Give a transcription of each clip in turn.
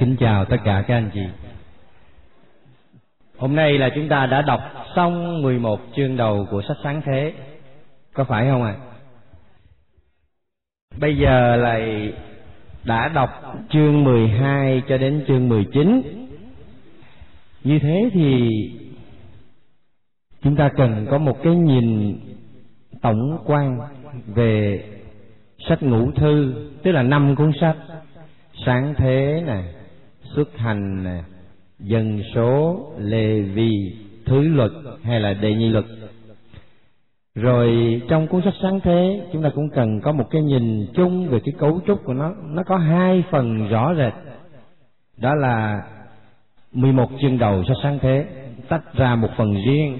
Kính chào tất cả các anh chị. Hôm nay là chúng ta đã đọc xong 11 chương đầu của sách Sáng Thế. Có phải không ạ? À? Bây giờ lại đã đọc chương 12 cho đến chương 19. Như thế thì chúng ta cần có một cái nhìn tổng quan về sách ngũ thư, tức là năm cuốn sách sáng thế này xuất hành nè dân số, lê vi, thứ luật hay là đệ nhị luật. Rồi trong cuốn sách sáng thế, chúng ta cũng cần có một cái nhìn chung về cái cấu trúc của nó. Nó có hai phần rõ rệt. Đó là 11 chương đầu sách sáng thế, tách ra một phần riêng.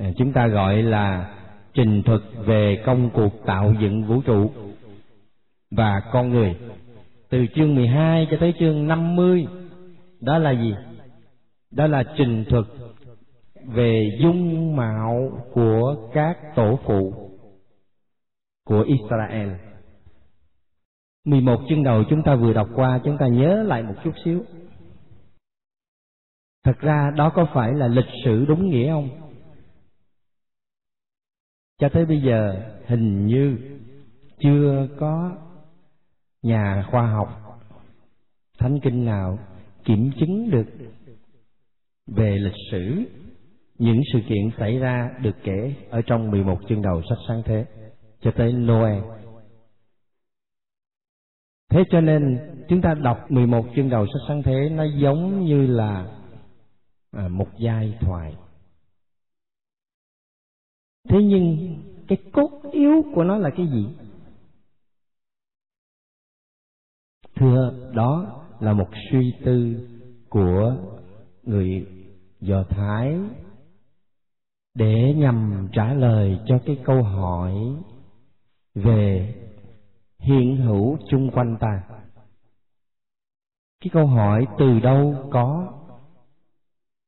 À, chúng ta gọi là trình thuật về công cuộc tạo dựng vũ trụ và con người từ chương 12 cho tới chương 50 đó là gì? Đó là trình thuật về dung mạo của các tổ phụ của Israel. 11 chương đầu chúng ta vừa đọc qua, chúng ta nhớ lại một chút xíu. Thật ra đó có phải là lịch sử đúng nghĩa không? Cho tới bây giờ hình như chưa có nhà khoa học thánh kinh nào kiểm chứng được về lịch sử những sự kiện xảy ra được kể ở trong 11 chương đầu sách sáng thế cho tới Noe. Thế cho nên chúng ta đọc 11 chương đầu sách sáng thế nó giống như là à, một giai thoại. Thế nhưng cái cốt yếu của nó là cái gì? Thưa, đó là một suy tư của người do thái để nhằm trả lời cho cái câu hỏi về hiện hữu chung quanh ta. Cái câu hỏi từ đâu có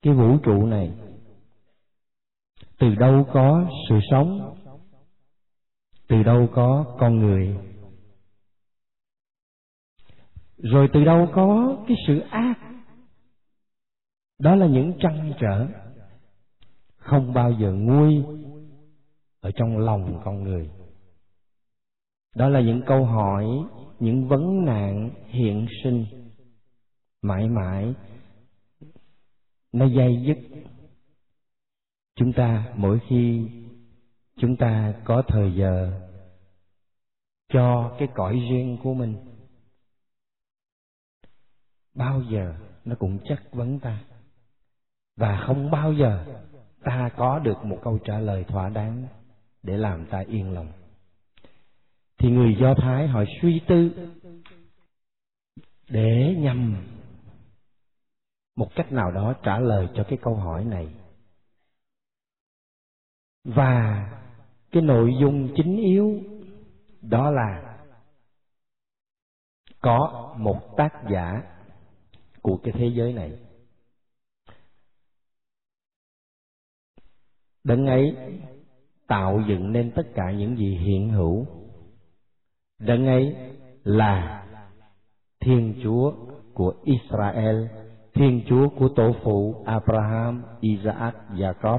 cái vũ trụ này? Từ đâu có sự sống? Từ đâu có con người? Rồi từ đâu có cái sự ác? Đó là những trăn trở không bao giờ nguôi ở trong lòng con người. Đó là những câu hỏi, những vấn nạn hiện sinh mãi mãi. Nó dây dứt chúng ta mỗi khi chúng ta có thời giờ cho cái cõi riêng của mình bao giờ nó cũng chất vấn ta. Và không bao giờ ta có được một câu trả lời thỏa đáng để làm ta yên lòng. Thì người do thái họ suy tư để nhằm một cách nào đó trả lời cho cái câu hỏi này. Và cái nội dung chính yếu đó là có một tác giả của cái thế giới này. Đấng ấy tạo dựng nên tất cả những gì hiện hữu. Đấng ấy là thiên chúa của israel, thiên chúa của tổ phụ abraham, isaac, jacob.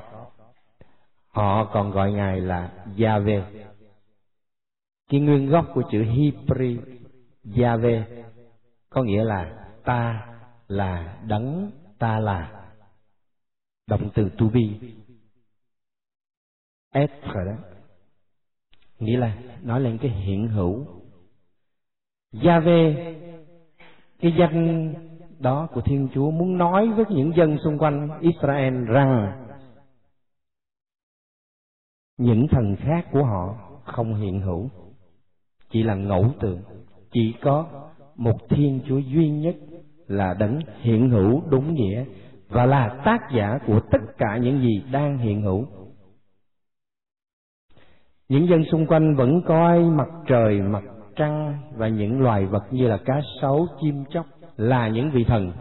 Họ còn gọi ngài là Yahweh. Cái nguyên gốc của chữ Hebrew, Yahweh có nghĩa là ta là đấng ta là. Động từ to be être đó. Nghĩa là nói lên cái hiện hữu. Gia về cái danh đó của Thiên Chúa muốn nói với những dân xung quanh Israel rằng những thần khác của họ không hiện hữu, chỉ là ngẫu tượng, chỉ có một Thiên Chúa duy nhất là đấng hiện hữu đúng nghĩa và là tác giả của tất cả những gì đang hiện hữu. Những dân xung quanh vẫn coi mặt trời, mặt trăng và những loài vật như là cá sấu, chim chóc là những vị thần.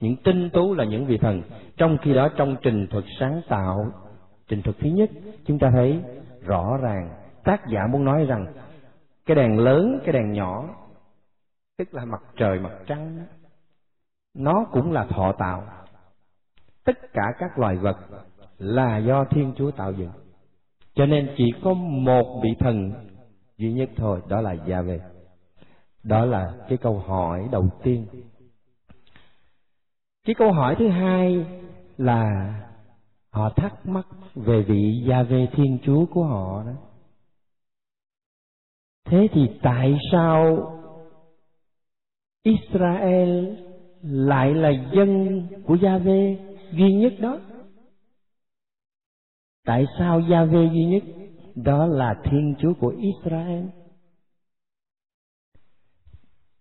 Những tinh tú là những vị thần. Trong khi đó, trong trình thuật sáng tạo, trình thuật thứ nhất, chúng ta thấy rõ ràng, tác giả muốn nói rằng cái đèn lớn, cái đèn nhỏ, tức là mặt trời, mặt trăng nó cũng là thọ tạo. Tất cả các loài vật là do thiên chúa tạo dựng. Cho nên chỉ có một vị thần duy nhất thôi, đó là gia về đó là cái câu hỏi đầu tiên. Cái câu hỏi thứ hai là họ thắc mắc về vị gia về thiên chúa của họ đó. Thế thì tại sao israel lại là dân của gia vê duy nhất đó. Tại sao gia vê duy nhất? Đó là thiên chúa của israel.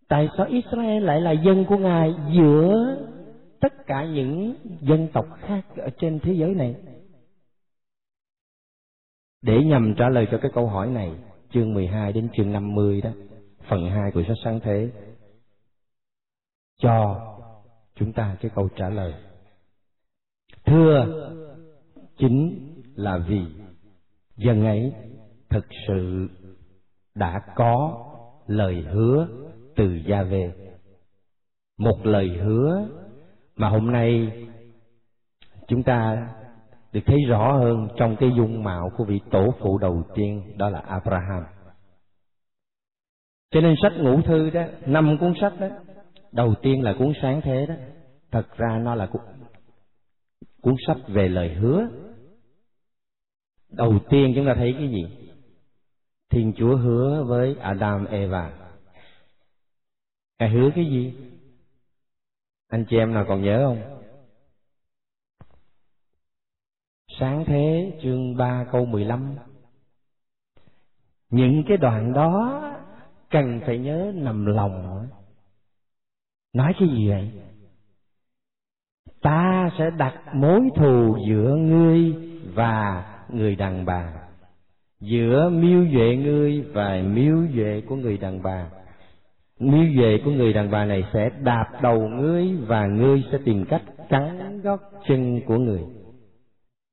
Tại sao israel lại là dân của ngài giữa tất cả những dân tộc khác ở trên thế giới này? Để nhằm trả lời cho cái câu hỏi này, chương 12 đến chương 50 đó, phần 2 của sách sáng thế, cho chúng ta cái câu trả lời thưa chính là vì dân ấy thực sự đã có lời hứa từ gia về một lời hứa mà hôm nay chúng ta được thấy rõ hơn trong cái dung mạo của vị tổ phụ đầu tiên đó là Abraham. Cho nên sách ngũ thư đó, năm cuốn sách đó, đầu tiên là cuốn sáng thế đó, thật ra nó là cuốn, cuốn sách về lời hứa. Đầu tiên chúng ta thấy cái gì? Thiên Chúa hứa với Adam Eva. Ngài hứa cái gì? Anh chị em nào còn nhớ không? Sáng thế chương 3 câu 15 Những cái đoạn đó cần phải nhớ nằm lòng Nói cái gì vậy? Ta sẽ đặt mối thù giữa ngươi và người đàn bà Giữa miêu duệ ngươi và miêu duệ của người đàn bà Miêu duệ của người đàn bà này sẽ đạp đầu ngươi Và ngươi sẽ tìm cách cắn gót chân của người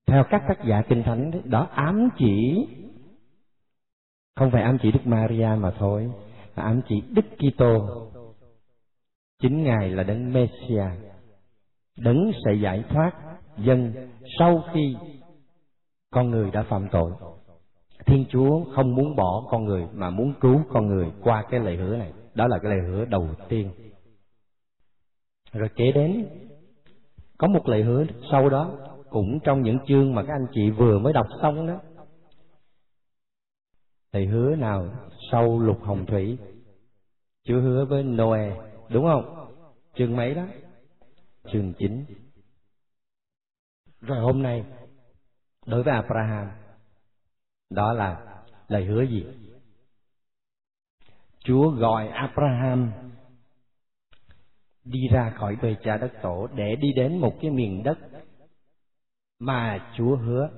theo các tác giả kinh thánh đó, đó ám chỉ không phải ám chỉ Đức Maria mà thôi, mà ám chỉ Đức Kitô. Chính Ngài là đấng Messia, đấng sẽ giải thoát dân sau khi con người đã phạm tội. Thiên Chúa không muốn bỏ con người mà muốn cứu con người qua cái lời hứa này. Đó là cái lời hứa đầu tiên. Rồi kế đến có một lời hứa sau đó cũng trong những chương mà các anh chị vừa mới đọc xong đó lời hứa nào sau lục hồng thủy Chúa hứa với Noe đúng không? Chương mấy đó? Chương chín. Rồi hôm nay, đối với Abraham, đó là lời hứa gì? Chúa gọi Abraham đi ra khỏi bề cha đất tổ để đi đến một cái miền đất mà Chúa hứa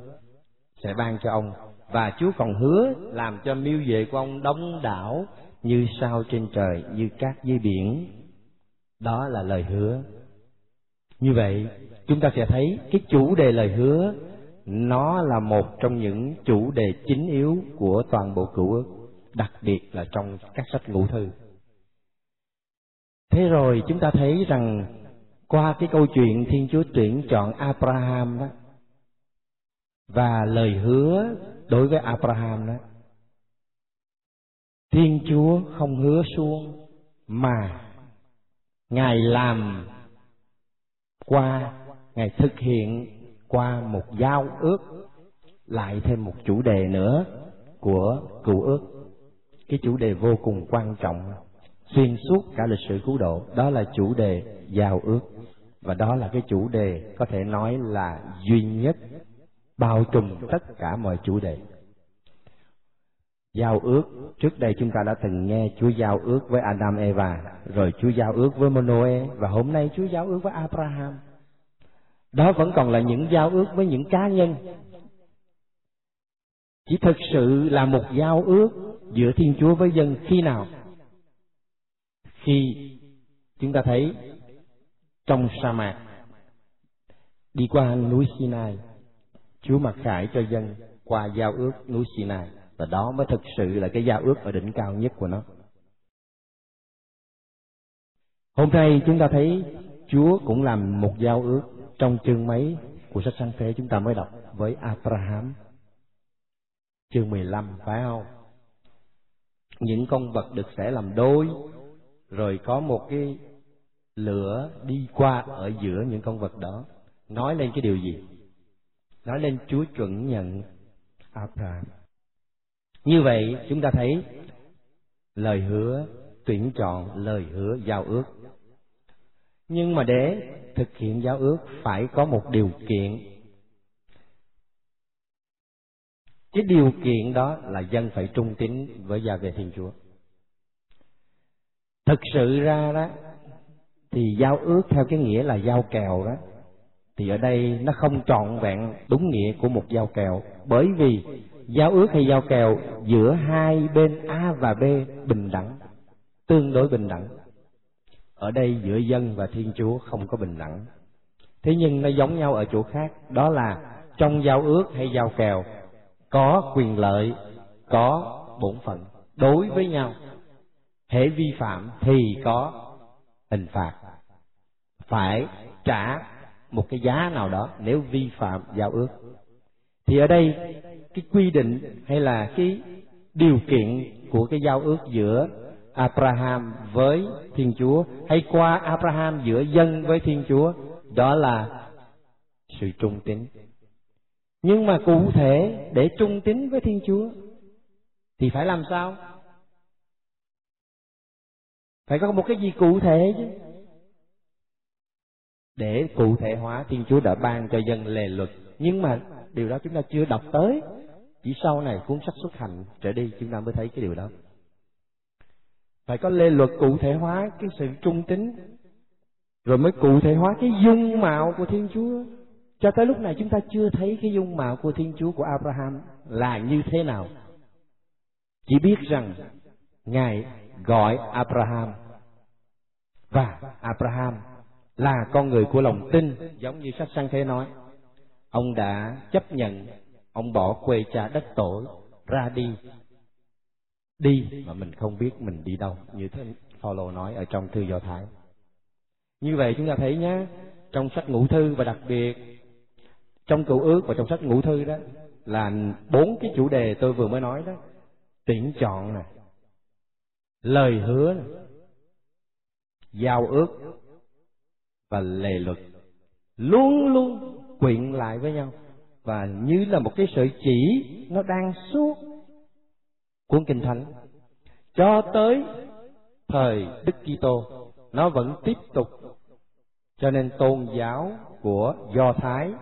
sẽ ban cho ông. Và Chúa còn hứa làm cho miêu vệ của ông đông đảo như sao trên trời, như cát dưới biển đó là lời hứa. Như vậy, chúng ta sẽ thấy cái chủ đề lời hứa, nó là một trong những chủ đề chính yếu của toàn bộ cựu ước, đặc biệt là trong các sách ngũ thư. Thế rồi chúng ta thấy rằng qua cái câu chuyện thiên chúa tuyển chọn abraham đó, và lời hứa đối với Abraham đó, Thiên Chúa không hứa suông mà Ngài làm qua, Ngài thực hiện qua một giao ước, lại thêm một chủ đề nữa của cựu ước. Cái chủ đề vô cùng quan trọng, xuyên suốt cả lịch sử cứu độ. Đó là chủ đề giao ước. Và đó là cái chủ đề có thể nói là duy nhất bao trùm tất cả mọi chủ đề giao ước, trước đây chúng ta đã từng nghe Chúa giao ước với Adam, Eva, rồi Chúa giao ước với Noe và hôm nay Chúa giao ước với Abraham. Đó vẫn còn là những giao ước với những cá nhân. Chỉ thực sự là một giao ước giữa Thiên Chúa với dân khi nào? Khi chúng ta thấy trong sa mạc, đi qua núi Sinai, Chúa mặc khải cho dân qua giao ước núi Sinai và đó mới thực sự là cái giao ước ở đỉnh cao nhất của nó. hôm nay chúng ta thấy chúa cũng làm một giao ước trong chương mấy của sách sáng thế chúng ta mới đọc với abraham. Chương 15 phải không? Những con vật được sẽ làm đôi, rồi có một cái lửa đi qua ở giữa những con vật đó. Nói lên cái điều gì? Nói lên chúa chuẩn nhận abraham như vậy, chúng ta thấy lời hứa tuyển chọn, lời hứa giao ước. Nhưng mà để thực hiện giao ước phải có một điều kiện. Cái điều kiện đó là dân phải trung tín với gia về thiên chúa. Thực sự ra đó, thì giao ước theo cái nghĩa là giao kèo đó, thì ở đây nó không trọn vẹn đúng nghĩa của một giao kèo. Bởi vì giao ước hay giao kèo giữa hai bên a và b bình đẳng, tương đối bình đẳng. Ở đây giữa dân và thiên chúa không có bình đẳng. Thế nhưng nó giống nhau ở chỗ khác, đó là trong giao ước hay giao kèo, có quyền lợi, có bổn phận. Đối với nhau, hễ vi phạm thì có hình phạt. Phải trả một cái giá nào đó nếu vi phạm giao ước. Thì ở đây cái quy định hay là cái điều kiện của cái giao ước giữa Abraham với Thiên Chúa hay qua Abraham giữa dân với Thiên Chúa, đó là sự trung tín. Nhưng mà cụ thể để trung tín với Thiên Chúa thì phải làm sao? Phải có một cái gì cụ thể chứ. Để cụ thể hóa Thiên Chúa đã ban cho dân lề luật. Nhưng mà điều đó chúng ta chưa đọc tới. Chỉ sau này cuốn sách xuất hành trở đi, chúng ta mới thấy cái điều đó. Phải có lê luật cụ thể hóa cái sự trung tín rồi mới cụ thể hóa cái dung mạo của thiên chúa. Cho tới lúc này chúng ta chưa thấy cái dung mạo của thiên chúa của abraham là như thế nào. Chỉ biết rằng ngài gọi abraham. Và abraham là con người của lòng tin, giống như sách sang thế nói. Ông đã chấp nhận ông bỏ quê cha đất tổ ra đi. Đi mà mình không biết mình đi đâu như thế Paulo nói ở trong thư Do Thái. Như vậy chúng ta thấy nhé, trong sách ngũ thư và đặc biệt trong cựu ước và trong sách ngũ thư đó là bốn cái chủ đề tôi vừa mới nói đó. Tuyển chọn nè lời hứa này, giao ước và lề luật. Luôn luôn quyện lại với nhau và như là một cái sợi chỉ, nó đang suốt cuốn kinh thánh cho tới thời Đức Kitô, nó vẫn tiếp tục cho nên tôn giáo của Do Thái,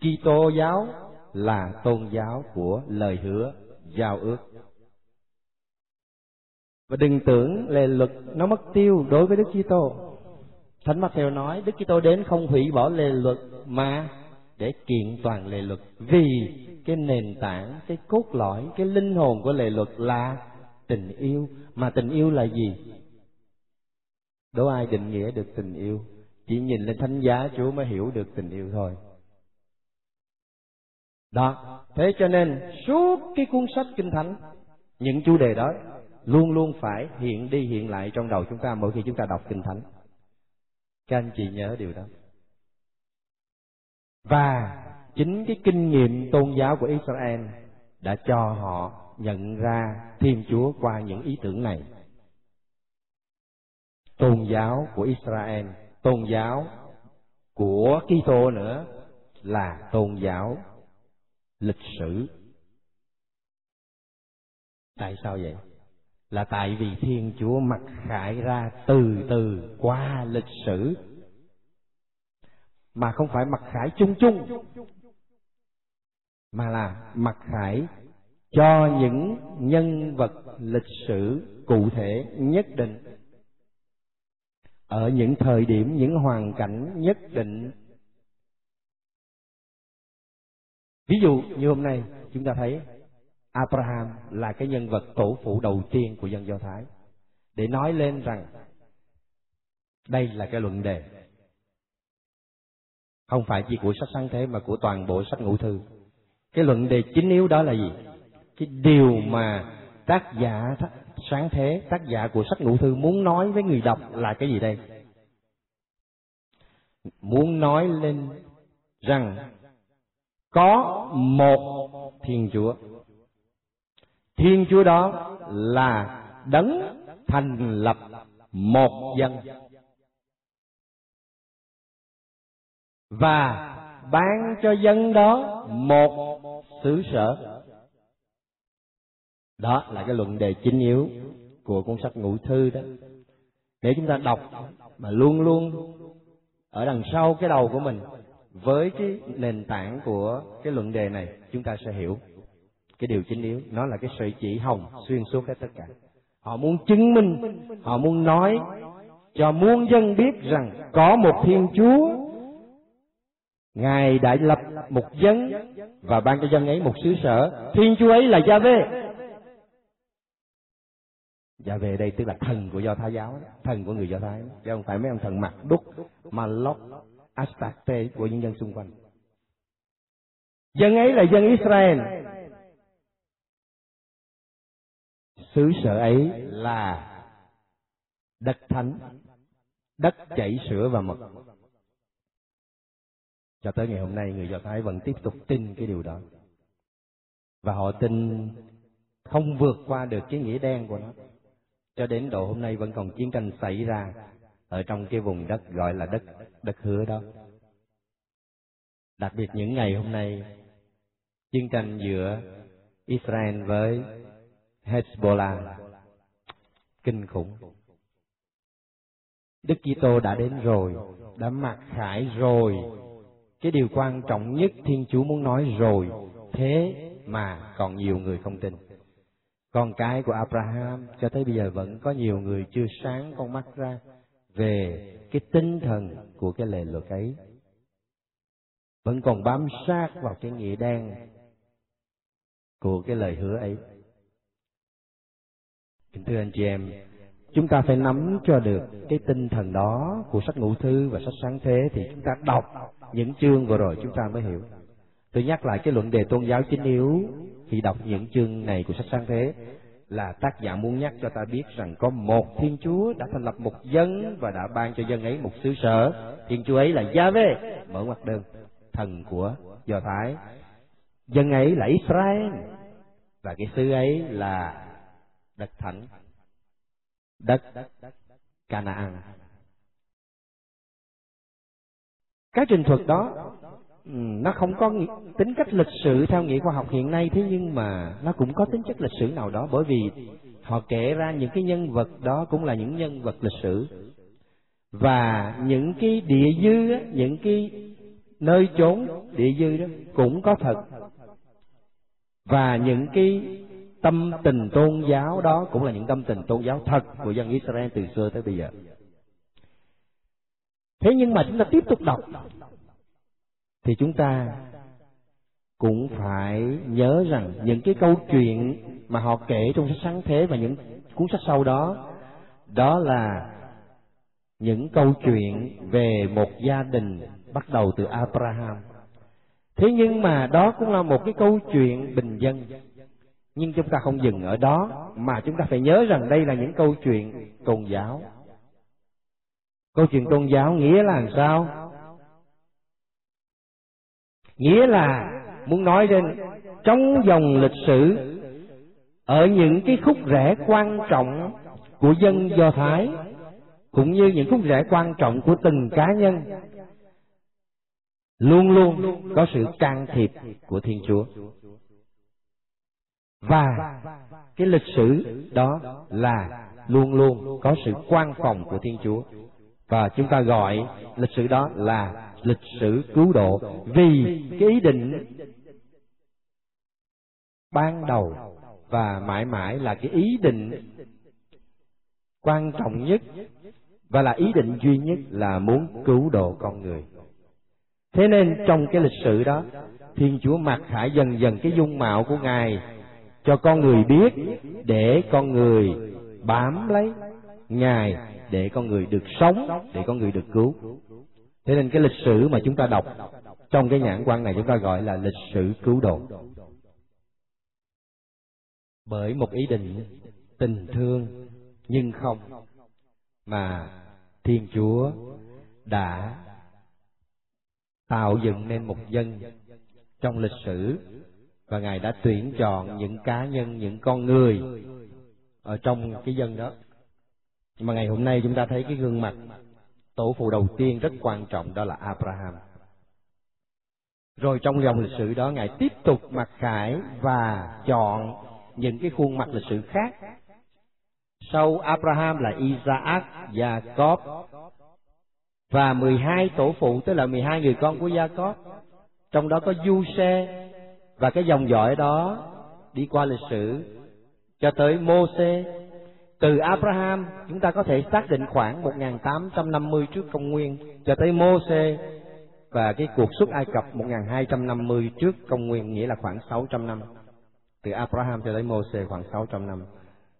Kitô giáo là tôn giáo của lời hứa, giao ước và đừng tưởng lề luật nó mất tiêu đối với Đức Kitô. Thánh Matthew nói, Đức Kitô đến không hủy bỏ lề luật mà để kiện toàn lệ luật. Vì cái nền tảng, cái cốt lõi, cái linh hồn của lệ luật là tình yêu. Mà tình yêu là gì? Đố ai định nghĩa được tình yêu. Chỉ nhìn lên thánh giá chúa mới hiểu được tình yêu thôi. Đó. Thế cho nên, suốt cái cuốn sách kinh thánh, những chủ đề đó luôn luôn phải hiện đi hiện lại trong đầu chúng ta mỗi khi chúng ta đọc kinh thánh. Các anh chị nhớ điều đó và chính cái kinh nghiệm tôn giáo của Israel đã cho họ nhận ra Thiên Chúa qua những ý tưởng này. Tôn giáo của Israel, tôn giáo của Kitô nữa là tôn giáo lịch sử. Tại sao vậy? Là tại vì Thiên Chúa mặc khải ra từ từ qua lịch sử mà không phải mặc khải chung chung, mà là mặc khải cho những nhân vật lịch sử cụ thể nhất định. Ở những thời điểm, những hoàn cảnh nhất định. Ví dụ như hôm nay, chúng ta thấy abraham là cái nhân vật tổ phụ đầu tiên của dân do thái. Để nói lên rằng đây là cái luận đề không phải chỉ của sách sáng thế mà của toàn bộ sách ngũ thư. Cái luận đề chính yếu đó là gì? Cái điều mà tác giả sáng thế, tác giả của sách ngũ thư muốn nói với người đọc là cái gì đây? Muốn nói lên rằng có một thiên chúa. Thiên chúa đó là đấng thành lập một dân. Và ban cho dân đó một xứ sở. Đó là cái luận đề chính yếu của cuốn sách ngũ thư đó. Để chúng ta đọc mà luôn luôn ở đằng sau cái đầu của mình với cái nền tảng của cái luận đề này, chúng ta sẽ hiểu cái điều chính yếu. Nó là cái sợi chỉ hồng xuyên suốt hết tất cả. Họ muốn chứng minh, họ muốn nói cho muôn dân biết rằng có một thiên chúa ngài đã lập một dân và ban cho dân ấy một xứ sở. Thiên chúa ấy là gia vê gia Vê đây tức là thần của do thái giáo thần của người do thái chứ không phải mấy ông thần mặt đúc, malok astarte của những dân xung quanh. Dân ấy là dân israel. Xứ sở ấy là đất thánh, đất chảy sữa và mật cho tới ngày hôm nay, người do thái vẫn tiếp tục tin cái điều đó. Và họ tin không vượt qua được cái nghĩa đen của nó. Cho đến độ hôm nay vẫn còn chiến tranh xảy ra ở trong cái vùng đất gọi là đất đất hứa đó. Đặc biệt những ngày hôm nay, chiến tranh giữa Israel với Hezbollah kinh khủng. Đức Kitô đã đến rồi, đã mặc khải rồi cái điều quan trọng nhất Thiên Chúa muốn nói rồi, thế mà còn nhiều người không tin. Con cái của Abraham cho tới bây giờ vẫn có nhiều người chưa sáng con mắt ra về cái tinh thần của cái lề luật ấy. Vẫn còn bám sát vào cái nghĩa đen của cái lời hứa ấy. Kính thưa anh chị em chúng ta phải nắm cho được cái tinh thần đó của sách ngũ thư và sách sáng thế thì chúng ta đọc những chương vừa rồi chúng ta mới hiểu. Tôi nhắc lại cái luận đề tôn giáo chính yếu khi đọc những chương này của sách sáng thế là tác giả muốn nhắc cho ta biết rằng có một thiên chúa đã thành lập một dân và đã ban cho dân ấy một xứ sở. Thiên chúa ấy là gia vê mở ngoặc đơn, thần của do thái. Dân ấy là israel và cái xứ ấy là đất thánh đất canaan. Cái trình thuật đó ừ, nó không có tính cách lịch sử theo nghĩa khoa học hiện nay thế nhưng mà nó cũng có tính chất lịch sử nào đó bởi vì họ kể ra những cái nhân vật đó cũng là những nhân vật lịch sử. Và những cái địa dư những cái nơi chốn địa dư đó cũng có thật. Và những cái tâm tình tôn giáo đó cũng là những tâm tình tôn giáo thật của dân Israel từ xưa tới bây giờ thế nhưng mà chúng ta tiếp tục đọc, thì chúng ta cũng phải nhớ rằng những cái câu chuyện mà họ kể trong sách sáng thế và những cuốn sách sau đó đó là những câu chuyện về một gia đình bắt đầu từ Abraham. Thế nhưng mà đó cũng là một cái câu chuyện bình dân. Nhưng chúng ta không dừng ở đó, mà chúng ta phải nhớ rằng đây là những câu chuyện tôn giáo. Câu chuyện tôn giáo nghĩa là làm sao? nghĩa là muốn nói đến trong dòng lịch sử, ở những cái khúc rẽ quan trọng của dân do thái, cũng như những khúc rẽ quan trọng của từng cá nhân, luôn luôn có sự can thiệp của thiên chúa và cái lịch sử đó là luôn luôn có sự quan phòng của thiên chúa. Và chúng ta gọi lịch sử đó là lịch sử cứu độ vì cái ý định ban đầu và mãi mãi là cái ý định quan trọng nhất và là ý định duy nhất là muốn cứu độ con người. Thế nên trong cái lịch sử đó, thiên chúa mặc khải dần dần cái dung mạo của ngài cho con người biết để con người bám lấy ngài, để con người được sống, để con người được cứu. Thế nên cái lịch sử mà chúng ta đọc trong cái nhãn quan này chúng ta gọi là lịch sử cứu độ. Bởi một ý định tình thương, nhưng không mà thiên chúa đã tạo dựng nên một dân trong lịch sử và ngài đã tuyển chọn những cá nhân những con người ở trong cái dân đó. Mà ngày hôm nay chúng ta thấy cái gương mặt tổ phụ đầu tiên rất quan trọng đó là Abraham. Rồi trong dòng lịch sử đó ngài tiếp tục mặc khải và chọn những cái khuôn mặt lịch sử khác. Sau Abraham là Isaac, Jacob và 12 tổ phụ tức là 12 người con của Jacob. Trong đó có Giuse và cái dòng dõi đó đi qua lịch sử cho tới Môse. Từ Abraham chúng ta có thể xác định khoảng 1850 trước công nguyên cho tới Môse và cái cuộc xuất Ai Cập 1250 trước công nguyên nghĩa là khoảng 600 năm. Từ Abraham cho tới Môse khoảng 600 năm.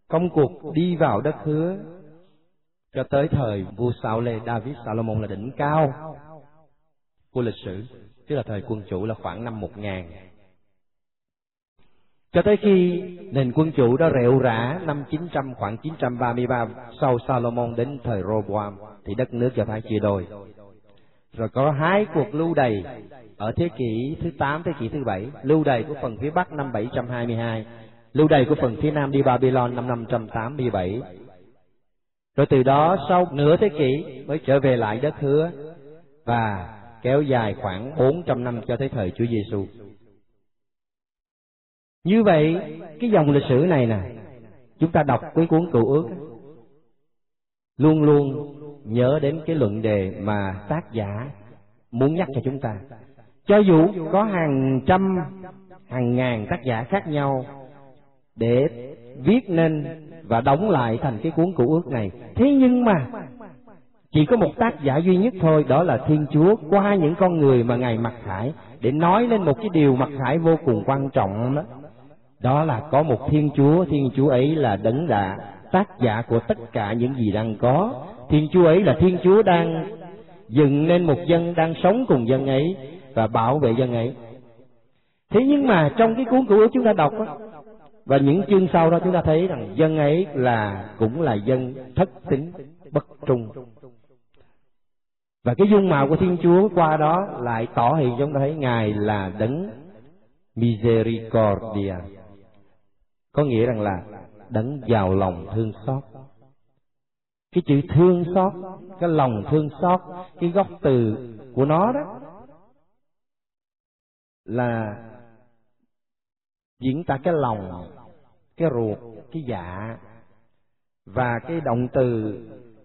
Công cuộc đi vào đất hứa cho tới thời vua Sao Lê David Salomon là đỉnh cao của lịch sử, tức là thời quân chủ là khoảng năm 1000. Cho tới khi nền quân chủ đó rệu rã năm 900 khoảng 933 sau Salomon đến thời Roboam thì đất nước cho phải chia đôi. Rồi có hai cuộc lưu đày ở thế kỷ thứ 8, thế kỷ thứ 7, lưu đày của phần phía Bắc năm 722, lưu đày của phần phía Nam đi Babylon năm 587, rồi từ đó sau nửa thế kỷ mới trở về lại đất hứa và kéo dài khoảng 400 năm cho tới thời Chúa Giêsu. Như vậy, cái dòng lịch sử này nè, chúng ta đọc cái cuốn cựu ước luôn luôn nhớ đến cái luận đề mà tác giả muốn nhắc cho chúng ta. Cho dù có hàng trăm, hàng ngàn tác giả khác nhau để viết nên và đóng lại thành cái cuốn cựu ước này. Thế nhưng mà chỉ có một tác giả duy nhất thôi, đó là Thiên Chúa qua những con người mà Ngài mặc khải để nói lên một cái điều mặc khải vô cùng quan trọng đó. Đó là có một Thiên Chúa, Thiên Chúa ấy là đấng là tác giả của tất cả những gì đang có. Thiên Chúa ấy là Thiên Chúa đang dựng nên một dân đang sống cùng dân ấy và bảo vệ dân ấy. Thế nhưng mà trong cái cuốn cựu ước chúng ta đọc đó, và những chương sau đó chúng ta thấy rằng dân ấy là cũng là dân thất tính bất trung và cái dung mạo của thiên chúa qua đó lại tỏ hiện chúng ta thấy ngài là đấng misericordia có nghĩa rằng là đấng giàu lòng thương xót. Cái chữ thương xót cái lòng thương xót cái gốc từ của nó đó là diễn tả cái lòng cái ruột cái dạ. Và cái động từ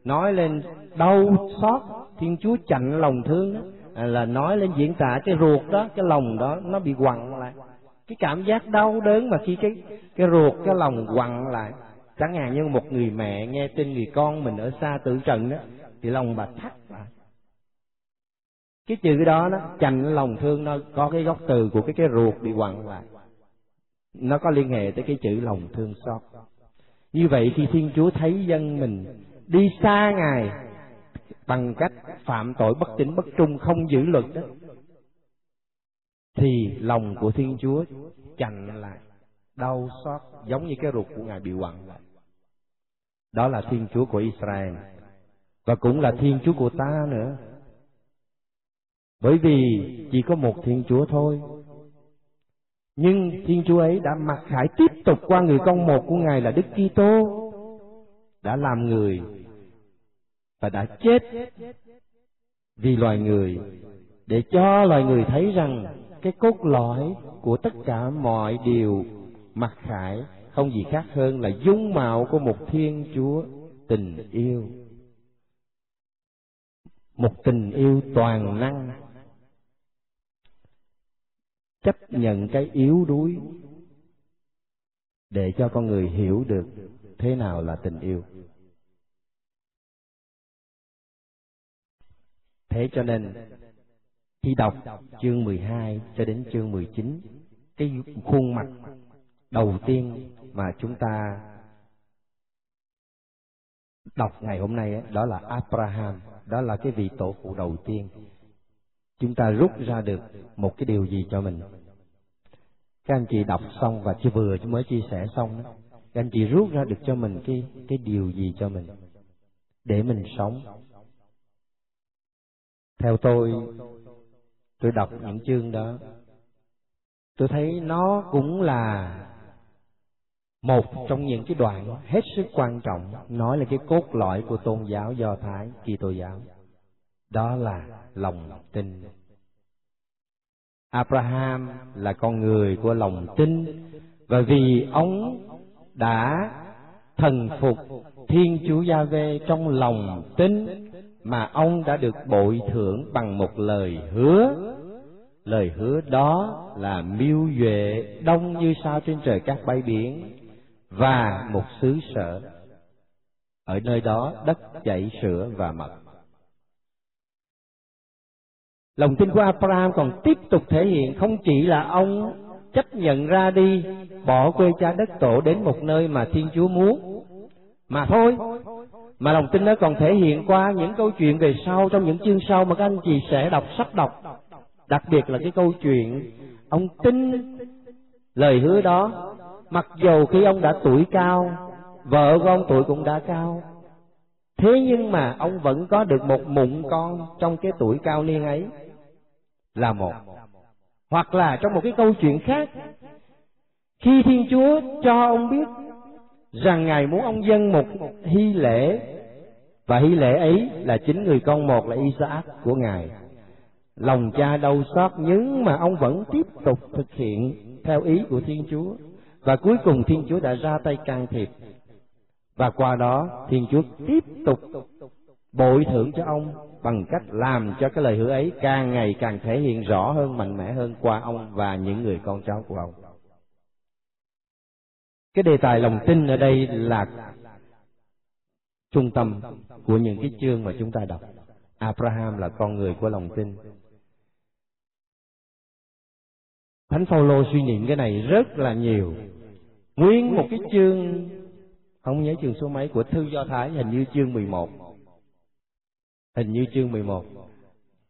nói lên đau xót thiên chúa chạnh lòng thương đó, là nói lên diễn tả cái ruột đó cái lòng đó nó bị quặn lại cái cảm giác đau đớn mà khi cái cái ruột, cái lòng quặn lại. Chẳng hạn như một người mẹ nghe tin người con mình ở xa tử trận đó, thì lòng bà thắt lại. Cái chữ đó nó chạnh lòng thương, nó có cái gốc từ của cái cái ruột bị quặn lại. Nó có liên hệ tới cái chữ lòng thương xót. Như vậy khi thiên chúa thấy dân mình đi xa ngài bằng cách phạm tội bất chính bất trung, không giữ luật đó thì lòng của thiên chúa chành lại, đau xót giống như cái ruột của ngài bị quặn lại đó là thiên chúa của israel. Và cũng là thiên chúa của ta nữa. Bởi vì chỉ có một thiên chúa thôi. Nhưng Thiên Chúa ấy đã mặc khải tiếp tục qua người con một của Ngài là Đức Kitô, đã làm người và đã chết vì loài người, để cho loài người thấy rằng cái cốt lõi của tất cả mọi điều, mặc khải không gì khác hơn là dung mạo của một Thiên Chúa tình yêu. Một tình yêu toàn năng chấp nhận cái yếu đuối để cho con người hiểu được thế nào là tình yêu thế cho nên khi đọc chương 12 cho đến chương 19 cái khuôn mặt đầu tiên mà chúng ta đọc ngày hôm nay đó là Abraham, đó là cái vị tổ phụ đầu tiên. Chúng ta rút ra được một cái điều gì cho mình? Các anh chị đọc xong và chưa vừa mới chia sẻ xong đó các anh chị rút ra được cho mình cái cái điều gì cho mình? Để mình sống. Theo tôi tôi đọc những chương đó. Tôi thấy nó cũng là một trong những cái đoạn hết sức quan trọng nói là cái cốt lõi của tôn giáo do thái, kitô giáo. Đó là lòng tin. Abraham là con người của lòng tin và vì ông đã thần phục thiên chúa gia vê trong lòng tin mà ông đã được bội thưởng bằng một lời hứa. Lời hứa đó là miêu duệ đông như sao trên trời các bãi biển và một xứ sở. Ở nơi đó đất chảy sữa và mật. Lòng tin của abraham còn tiếp tục thể hiện không chỉ là ông chấp nhận ra đi, bỏ quê cha đất tổ đến một nơi mà thiên chúa muốn, mà thôi mà lòng tin nó còn thể hiện qua những câu chuyện về sau trong những chương sau mà các anh chị sẽ đọc, sắp đọc. Đặc biệt là cái câu chuyện, ông tin lời hứa đó, mặc dù khi ông đã tuổi cao, vợ của ông tuổi cũng đã cao. Thế nhưng mà ông vẫn có được một mụn con trong cái tuổi cao niên ấy. Là một. Hoặc là trong một cái câu chuyện khác, khi thiên chúa cho ông biết rằng ngài muốn ông dân một hy lễ, và hy lễ ấy là chính người con một là Isaac của ngài. Lòng cha đau xót nhưng mà ông vẫn tiếp tục thực hiện theo ý của thiên chúa. Và cuối cùng thiên chúa đã ra tay can thiệp. Và qua đó, thiên chúa tiếp tục bội thưởng cho ông bằng cách làm cho cái lời hứa ấy càng ngày càng thể hiện rõ hơn, mạnh mẽ hơn qua ông và những người con cháu của ông cái đề tài lòng tin ở đây là trung tâm của những cái chương mà chúng ta đọc. Abraham là con người của lòng tin. Thánh phaolô suy niệm cái này rất là nhiều. Nguyên một cái chương, không nhớ chương số mấy, của thư do thái, hình như chương 11 hình như chương 11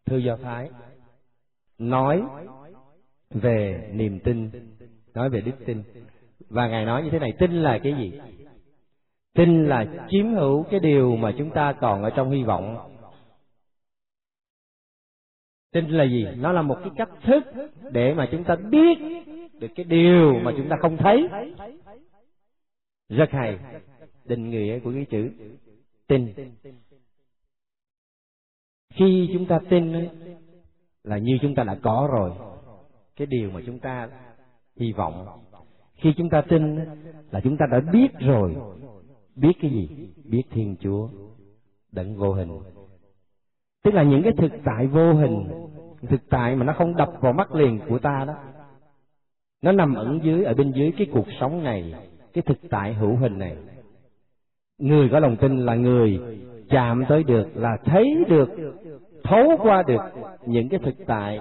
thư do thái nói về niềm tin, nói về đức tin và ngài nói như thế này, tin là cái gì? Tin là chiếm hữu cái điều mà chúng ta còn ở trong hy vọng. Tin là gì? Nó là một cái cách thức để mà chúng ta biết được cái điều mà chúng ta không thấy. Rất hay. Định nghĩa của cái chữ tin. Khi chúng ta tin là như chúng ta đã có rồi, cái điều mà chúng ta hy vọng khi chúng ta tin là chúng ta đã biết rồi. Biết cái gì? Biết thiên chúa đấng vô hình. Tức là những cái thực tại vô hình, thực tại mà nó không đập vào mắt liền của ta đó, nó nằm ẩn dưới, ở bên dưới cái cuộc sống này, cái thực tại hữu hình này. Người có lòng tin là người chạm tới được, là thấy được, thấu qua được những cái thực tại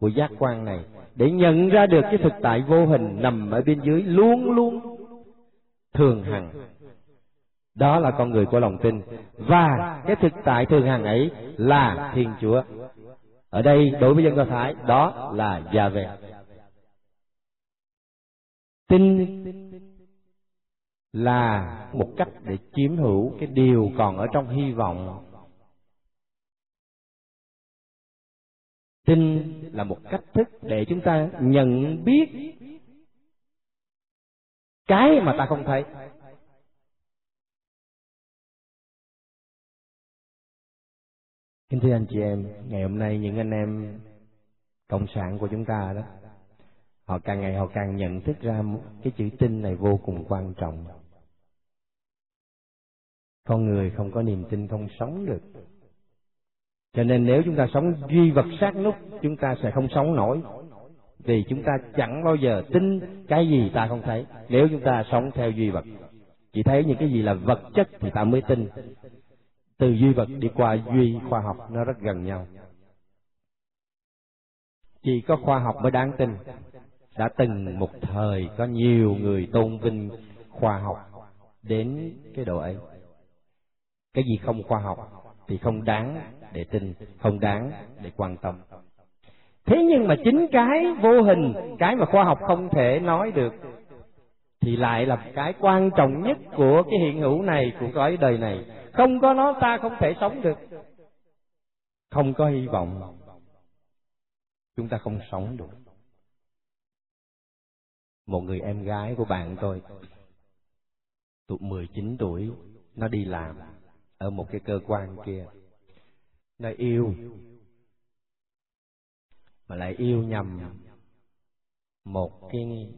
của giác quan này để nhận ra được cái thực tại vô hình nằm ở bên dưới luôn luôn thường hằng. Đó là con người của lòng tin. Và cái thực tại thường hằng ấy là thiên chúa. Ở đây đối với dân do thái, đó là gia về tin là một cách để chiếm hữu cái điều còn ở trong hy vọng tin là một cách thức để chúng ta nhận biết cái mà ta không thấy. Kính thưa anh chị em, ngày hôm nay những anh em cộng sản của chúng ta đó, họ càng ngày họ càng nhận thức ra cái chữ tin này vô cùng quan trọng. Con người không có niềm tin không sống được cho nên nếu chúng ta sống duy vật sát nút chúng ta sẽ không sống nổi. Vì chúng ta chẳng bao giờ tin cái gì ta không thấy. Nếu chúng ta sống theo duy vật, chỉ thấy những cái gì là vật chất thì ta mới tin. Từ duy vật đi qua duy khoa học, nó rất gần nhau. Chỉ có khoa học mới đáng tin. Đã từng một thời có nhiều người tôn vinh khoa học đến cái độ ấy. Cái gì không khoa học? Thì không đáng để tin, không đáng để quan tâm. Thế nhưng mà chính cái vô hình, cái mà khoa học không thể nói được, thì lại là cái quan trọng nhất của cái hiện hữu này, của cõi đời này. Không có nó, ta không thể sống được. Không có hy vọng, chúng ta không sống được. Một người em gái của bạn tôi tuổi 19 tuổi, nó đi làm ở một cái cơ quan kia. Nó yêu, mà lại yêu nhầm một cái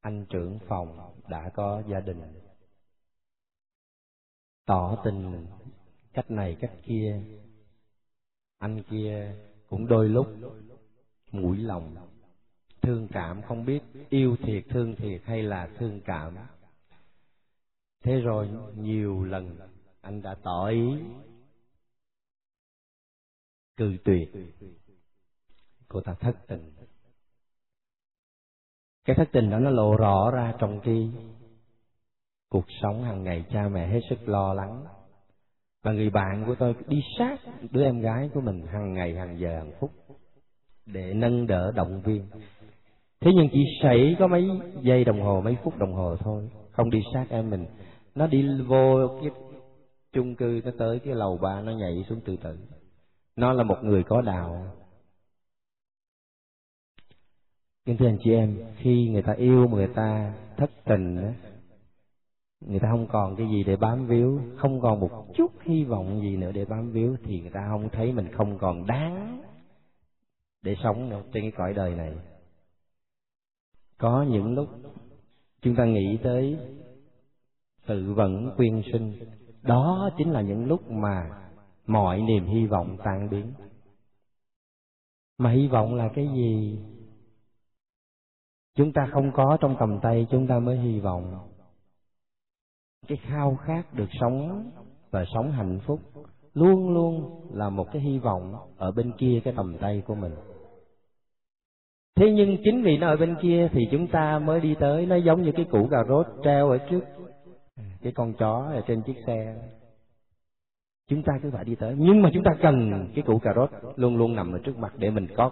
anh trưởng phòng đã có gia đình. Tỏ tình cách này cách kia, anh kia cũng đôi lúc mũi lòng, thương cảm, không biết yêu thiệt, thương thiệt hay là thương cảm. Thế rồi nhiều lần anh đã tỏ ý cự tuyệt. Cô ta thất tình. Cái thất tình đó nó lộ rõ ra trong cái cuộc sống hàng ngày cha mẹ hết sức lo lắng. Và người bạn của tôi đi sát đứa em gái của mình hàng ngày, hàng giờ, hàng phút để nâng đỡ động viên. Thế nhưng chỉ xảy có mấy giây đồng hồ, mấy phút đồng hồ thôi. Không đi sát em mình. Nó đi vô cái chung cư nó tới cái lầu ba nó nhảy xuống tự tử. Nó là một người có đạo. Kính thưa anh chị em, khi người ta yêu mà người ta thất tình người ta không còn cái gì để bám víu, không còn một chút hy vọng gì nữa để bám víu, thì người ta không thấy mình không còn đáng để sống nữa trên cái cõi đời này. Có những lúc chúng ta nghĩ tới tự vẫn quyên sinh đó chính là những lúc mà mọi niềm hy vọng tan biến. Mà hy vọng là cái gì? Chúng ta không có trong tầm tay chúng ta mới hy vọng. Cái khao khát được sống và sống hạnh phúc luôn luôn là một cái hy vọng ở bên kia cái tầm tay của mình. Thế nhưng chính vì nó ở bên kia thì chúng ta mới đi tới, nó giống như cái củ cà rốt treo ở trước cái con chó ở trên chiếc xe chúng ta cứ phải đi tới nhưng mà chúng ta cần cái củ cà rốt luôn luôn nằm ở trước mặt để mình có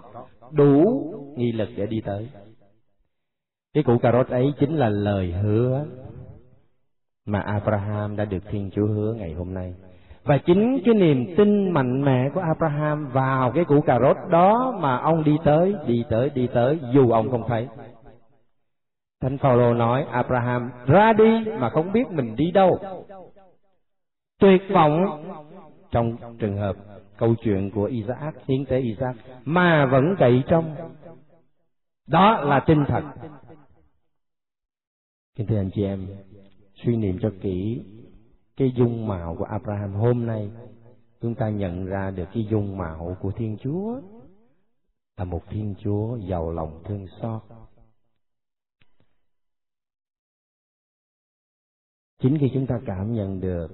đủ nghi lực để đi tới cái củ cà rốt ấy chính là lời hứa mà Abraham đã được Thiên Chúa hứa ngày hôm nay. Và chính cái niềm tin mạnh mẽ của Abraham vào cái củ cà rốt đó mà ông đi tới, đi tới, đi tới, dù ông không thấy. Thánh Phaolô nói Abraham ra đi mà không biết mình đi đâu. Tuyệt vọng trong trường hợp câu chuyện của Isaac, hiến tế Isaac, mà vẫn cậy trong. Đó là tin thật. Kính thưa anh chị em, suy niệm cho kỹ cái dung mạo của Abraham hôm nay chúng ta nhận ra được cái dung mạo của Thiên Chúa là một Thiên Chúa giàu lòng thương xót. Chính khi chúng ta cảm nhận được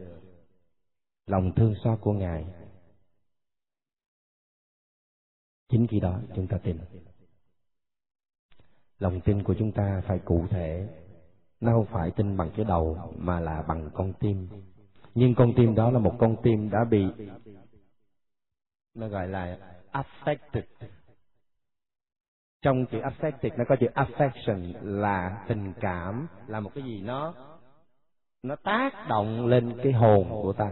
lòng thương xót của Ngài, chính khi đó chúng ta tin. Lòng tin của chúng ta phải cụ thể nó không phải tin bằng cái đầu mà là bằng con tim nhưng con tim đó là một con tim đã bị nó gọi là affected trong chữ affected nó có chữ affection là tình cảm là một cái gì nó nó tác động lên cái hồn của ta.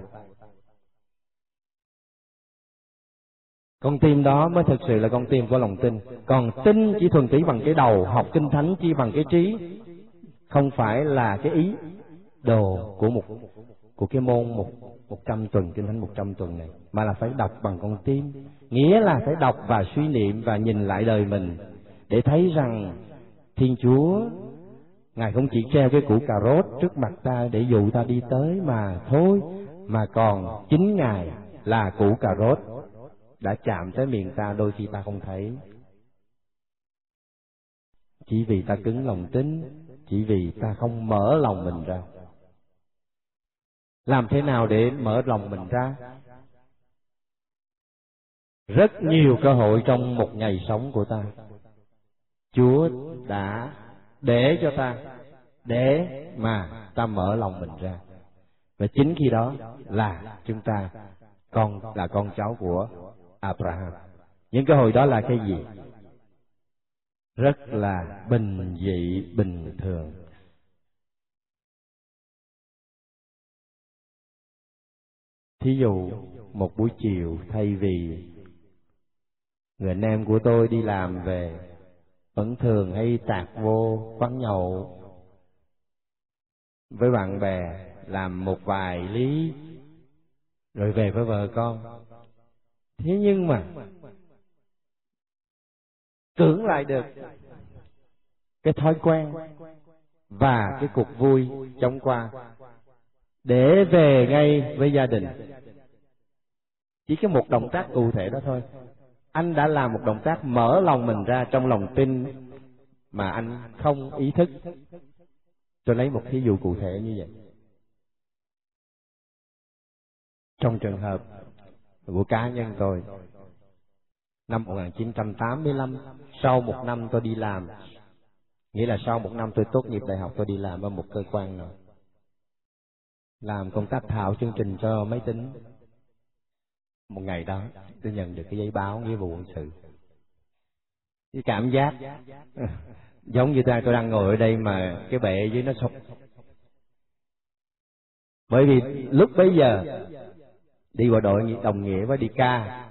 Con tim đó mới thực sự là con tim của lòng tin. Còn tin chỉ thuần túy bằng cái đầu, học kinh thánh chỉ bằng cái trí, không phải là cái ý đồ của một, của cái môn một một trăm tuần, kinh thánh một trăm tuần này, mà là phải đọc bằng con tim. Nghĩa là phải đọc và suy niệm và nhìn lại đời mình để thấy rằng thiên chúa ngài không chỉ treo cái củ cà rốt trước mặt ta để dụ ta đi tới mà thôi, mà còn chính ngài là củ cà rốt. Đã chạm tới miệng ta đôi khi ta không thấy. Chỉ vì ta cứng lòng tính, chỉ vì ta không mở lòng mình ra. Làm thế nào để mở lòng mình ra? Rất nhiều cơ hội trong một ngày sống của ta. Chúa đã để cho ta, để mà ta mở lòng mình ra. Và chính khi đó là chúng ta con, là con cháu của abraham. Những cơ hội đó là cái gì? Rất là bình dị, bình thường. Thí dụ một buổi chiều thay vì người anh em của tôi đi làm về vẫn thường hay tạc vô, quán nhậu. Với bạn bè, làm một vài lý. Rồi về với vợ con. Thế nhưng mà, cưỡng lại được cái thói quen và cái cuộc vui trong qua. Để về ngay với gia đình. Chỉ cái một động tác cụ thể đó thôi anh đã làm một động tác mở lòng mình ra trong lòng tin mà anh không ý thức. Tôi lấy một thí dụ cụ thể như vậy. Trong trường hợp của cá nhân tôi, năm 1985 sau một năm tôi đi làm, nghĩa là sau một năm tôi tốt nghiệp đại học tôi đi làm ở một cơ quan nào, làm công tác thảo chương trình cho máy tính một ngày đó, tôi nhận được cái giấy báo nghĩa vụ quân sự. Cái cảm giác, giống như ta, tôi đang ngồi ở đây mà cái bệ dưới nó sụp. Bởi vì lúc bấy giờ, đi vào đội đồng nghĩa với đi ca.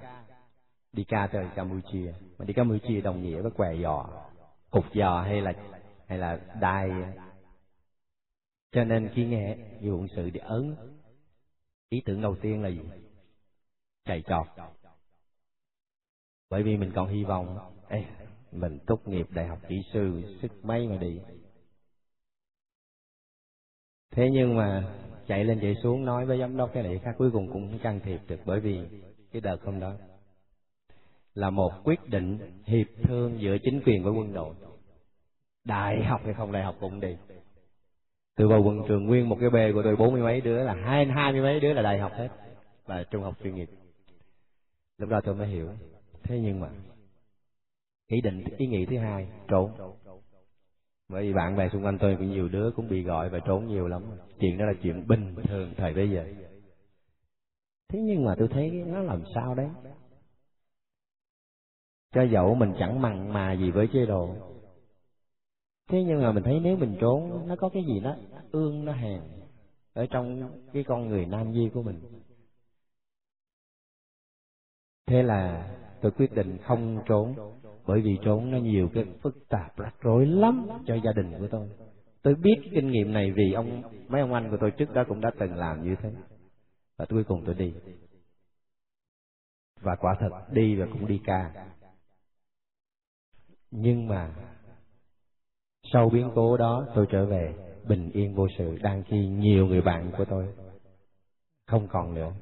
Đi ca từ campuchia, mà đi campuchia đồng nghĩa với què giò, cục giò hay là hay là đai cho nên khi nghe nghĩa vụ quân sự thì ớn ý tưởng đầu tiên là gì? Chạy trọt. Bởi vì mình còn hy vọng Ê, mình tốt nghiệp đại học kỹ sư sức mấy mà đi. Thế nhưng mà chạy lên chạy xuống nói với giám đốc cái này khác cuối cùng cũng không can thiệp được bởi vì cái đợt hôm đó là một quyết định hiệp thương giữa chính quyền với quân đội. Đại học hay không đại học cũng đi. Từ vào quận trường nguyên một cái bê của tôi bốn mươi mấy đứa là hai hai mươi mấy đứa là đại học hết. Và trung học chuyên nghiệp lúc đó tôi mới hiểu. Thế nhưng mà, ý định, ý nghĩ thứ hai, trốn. Bởi vì bạn bè xung quanh tôi, cũng nhiều đứa cũng bị gọi và trốn nhiều lắm. Chuyện đó là chuyện bình thường thời bây giờ. Thế nhưng mà tôi thấy nó làm sao đấy? Cho dẫu mình chẳng mặn mà gì với chế độ. Thế nhưng mà mình thấy nếu mình trốn, nó có cái gì đó, ương, nó hèn ở trong cái con người nam di của mình thế là tôi quyết định không trốn, bởi vì trốn nó nhiều cái phức tạp, rắc rối lắm cho gia đình của tôi. Tôi biết kinh nghiệm này vì ông, mấy ông anh của tôi trước đó cũng đã từng làm như thế. Và cuối cùng tôi đi. Và quả thật, đi và cũng đi ca. Nhưng mà sau biến cố đó, tôi trở về bình yên vô sự, đang khi nhiều người bạn của tôi không còn nữa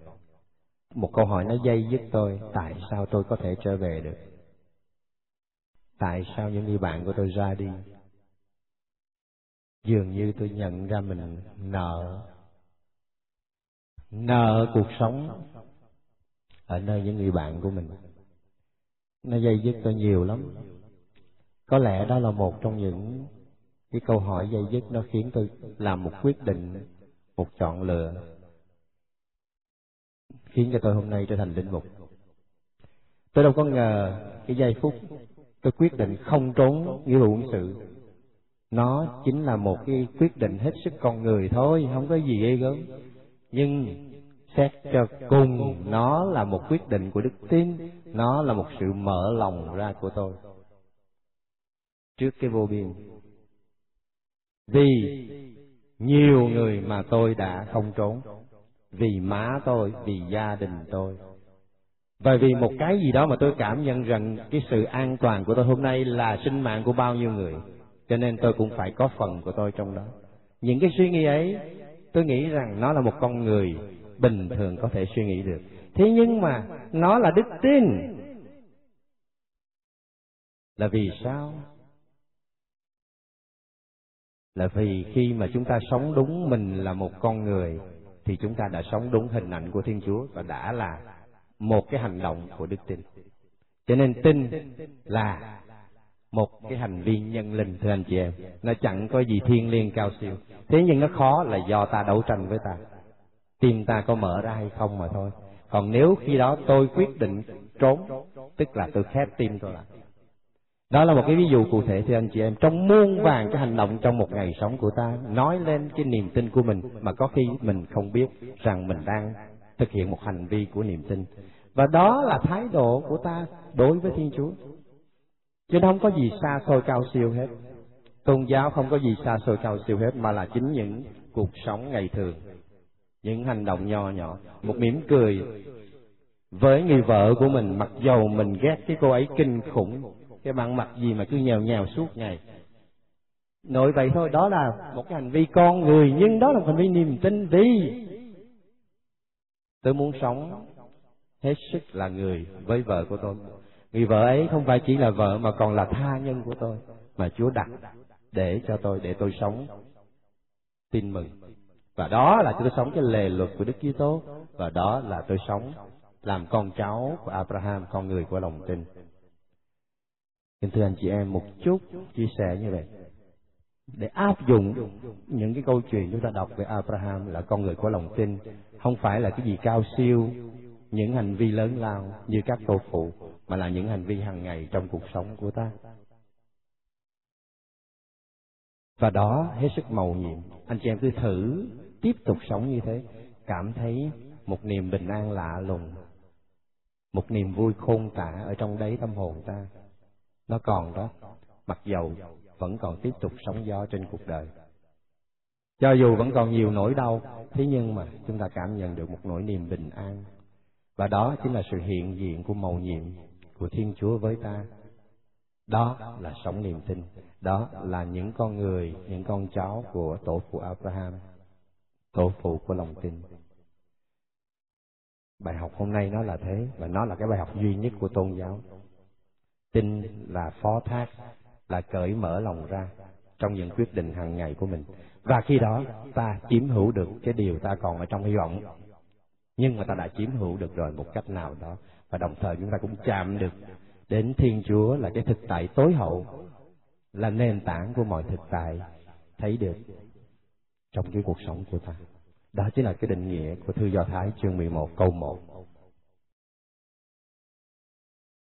một câu hỏi nó dây dứt tôi, tại sao tôi có thể trở về được? Tại sao những người bạn của tôi ra đi? Dường như tôi nhận ra mình nợ. Nợ cuộc sống ở nơi những người bạn của mình. Nó dây dứt tôi nhiều lắm. Có lẽ đó là một trong những cái câu hỏi dây dứt nó khiến tôi làm một quyết định, một chọn lựa khiến cho tôi hôm nay trở thành linh mục. Tôi đâu có ngờ cái giây phút tôi quyết định không trốn nghĩa vụ quân sự nó chính là một cái quyết định hết sức con người thôi, không có gì ghê gớm. Nhưng xét cho cùng, nó là một quyết định của đức tin, nó là một sự mở lòng ra của tôi. Trước cái vô biên, vì nhiều người mà tôi đã không trốn vì má tôi, vì gia đình tôi. Và vì một cái gì đó mà tôi cảm nhận rằng cái sự an toàn của tôi hôm nay là sinh mạng của bao nhiêu người, cho nên tôi cũng phải có phần của tôi trong đó. Những cái suy nghĩ ấy, tôi nghĩ rằng nó là một con người bình thường có thể suy nghĩ được. Thế nhưng mà nó là đức tin. Là vì sao? Là vì khi mà chúng ta sống đúng mình là một con người thì chúng ta đã sống đúng hình ảnh của thiên chúa và đã là một cái hành động của đức tin. Cho nên tin là một cái hành vi nhân linh, thưa anh chị em. Nó chẳng có gì thiên liêng cao siêu. Thế nhưng nó khó là do ta đấu tranh với ta. Tim ta có mở ra hay không mà thôi. Còn nếu khi đó tôi quyết định trốn, tức là tôi khép tim tôi lại đó là một cái ví dụ cụ thể, thưa anh chị em. Trong muôn vàng cái hành động trong một ngày sống của ta, nói lên cái niềm tin của mình mà có khi mình không biết rằng mình đang thực hiện một hành vi của niềm tin. Và đó là thái độ của ta đối với thiên chúa. Chứ không có gì xa xôi cao siêu hết. Tôn giáo không có gì xa xôi cao siêu hết, mà là chính những cuộc sống ngày thường. Những hành động nho nhỏ. Một mỉm cười với người vợ của mình, mặc dầu mình ghét cái cô ấy kinh khủng cái bạn mặt gì mà cứ nhèo nhèo suốt ngày. Nội vậy thôi, đó là một cái hành vi con người, nhưng đó là một hành vi niềm tin đi. Tôi muốn sống hết sức là người với vợ của tôi. Người vợ ấy không phải chỉ là vợ mà còn là tha nhân của tôi, mà chúa đặt để cho tôi, để tôi sống tin mừng. Và đó là tôi sống cái lề luật của đức kitô, và đó là tôi sống làm con cháu của abraham, con người của lòng tin. Kính thưa anh chị em, một chút chia sẻ như vậy. Để áp dụng những cái câu chuyện chúng ta đọc về Abraham là con người có lòng tin, không phải là cái gì cao siêu, những hành vi lớn lao như các tổ phụ, mà là những hành vi hàng ngày trong cuộc sống của ta. Và đó hết sức màu nhiệm. Anh chị em cứ thử tiếp tục sống như thế, cảm thấy một niềm bình an lạ lùng, một niềm vui khôn tả ở trong đáy tâm hồn ta nó còn đó, mặc dầu vẫn còn tiếp tục sóng gió trên cuộc đời. Cho dù vẫn còn nhiều nỗi đau, thế nhưng mà chúng ta cảm nhận được một nỗi niềm bình an. Và đó chính là sự hiện diện của mầu nhiệm của thiên chúa với ta. Đó là sống niềm tin. Đó là những con người, những con cháu của tổ phụ abraham, tổ phụ của lòng tin. Bài học hôm nay nó là thế, và nó là cái bài học duy nhất của tôn giáo tin là phó thác, là cởi mở lòng ra trong những quyết định hàng ngày của mình. Và khi đó, ta chiếm hữu được cái điều ta còn ở trong hy vọng. Nhưng mà ta đã chiếm hữu được rồi một cách nào đó. Và đồng thời chúng ta cũng chạm được đến thiên chúa là cái thực tại tối hậu, là nền tảng của mọi thực tại thấy được trong cái cuộc sống của ta. Đó chính là cái định nghĩa của thư do thái chương 11 câu 1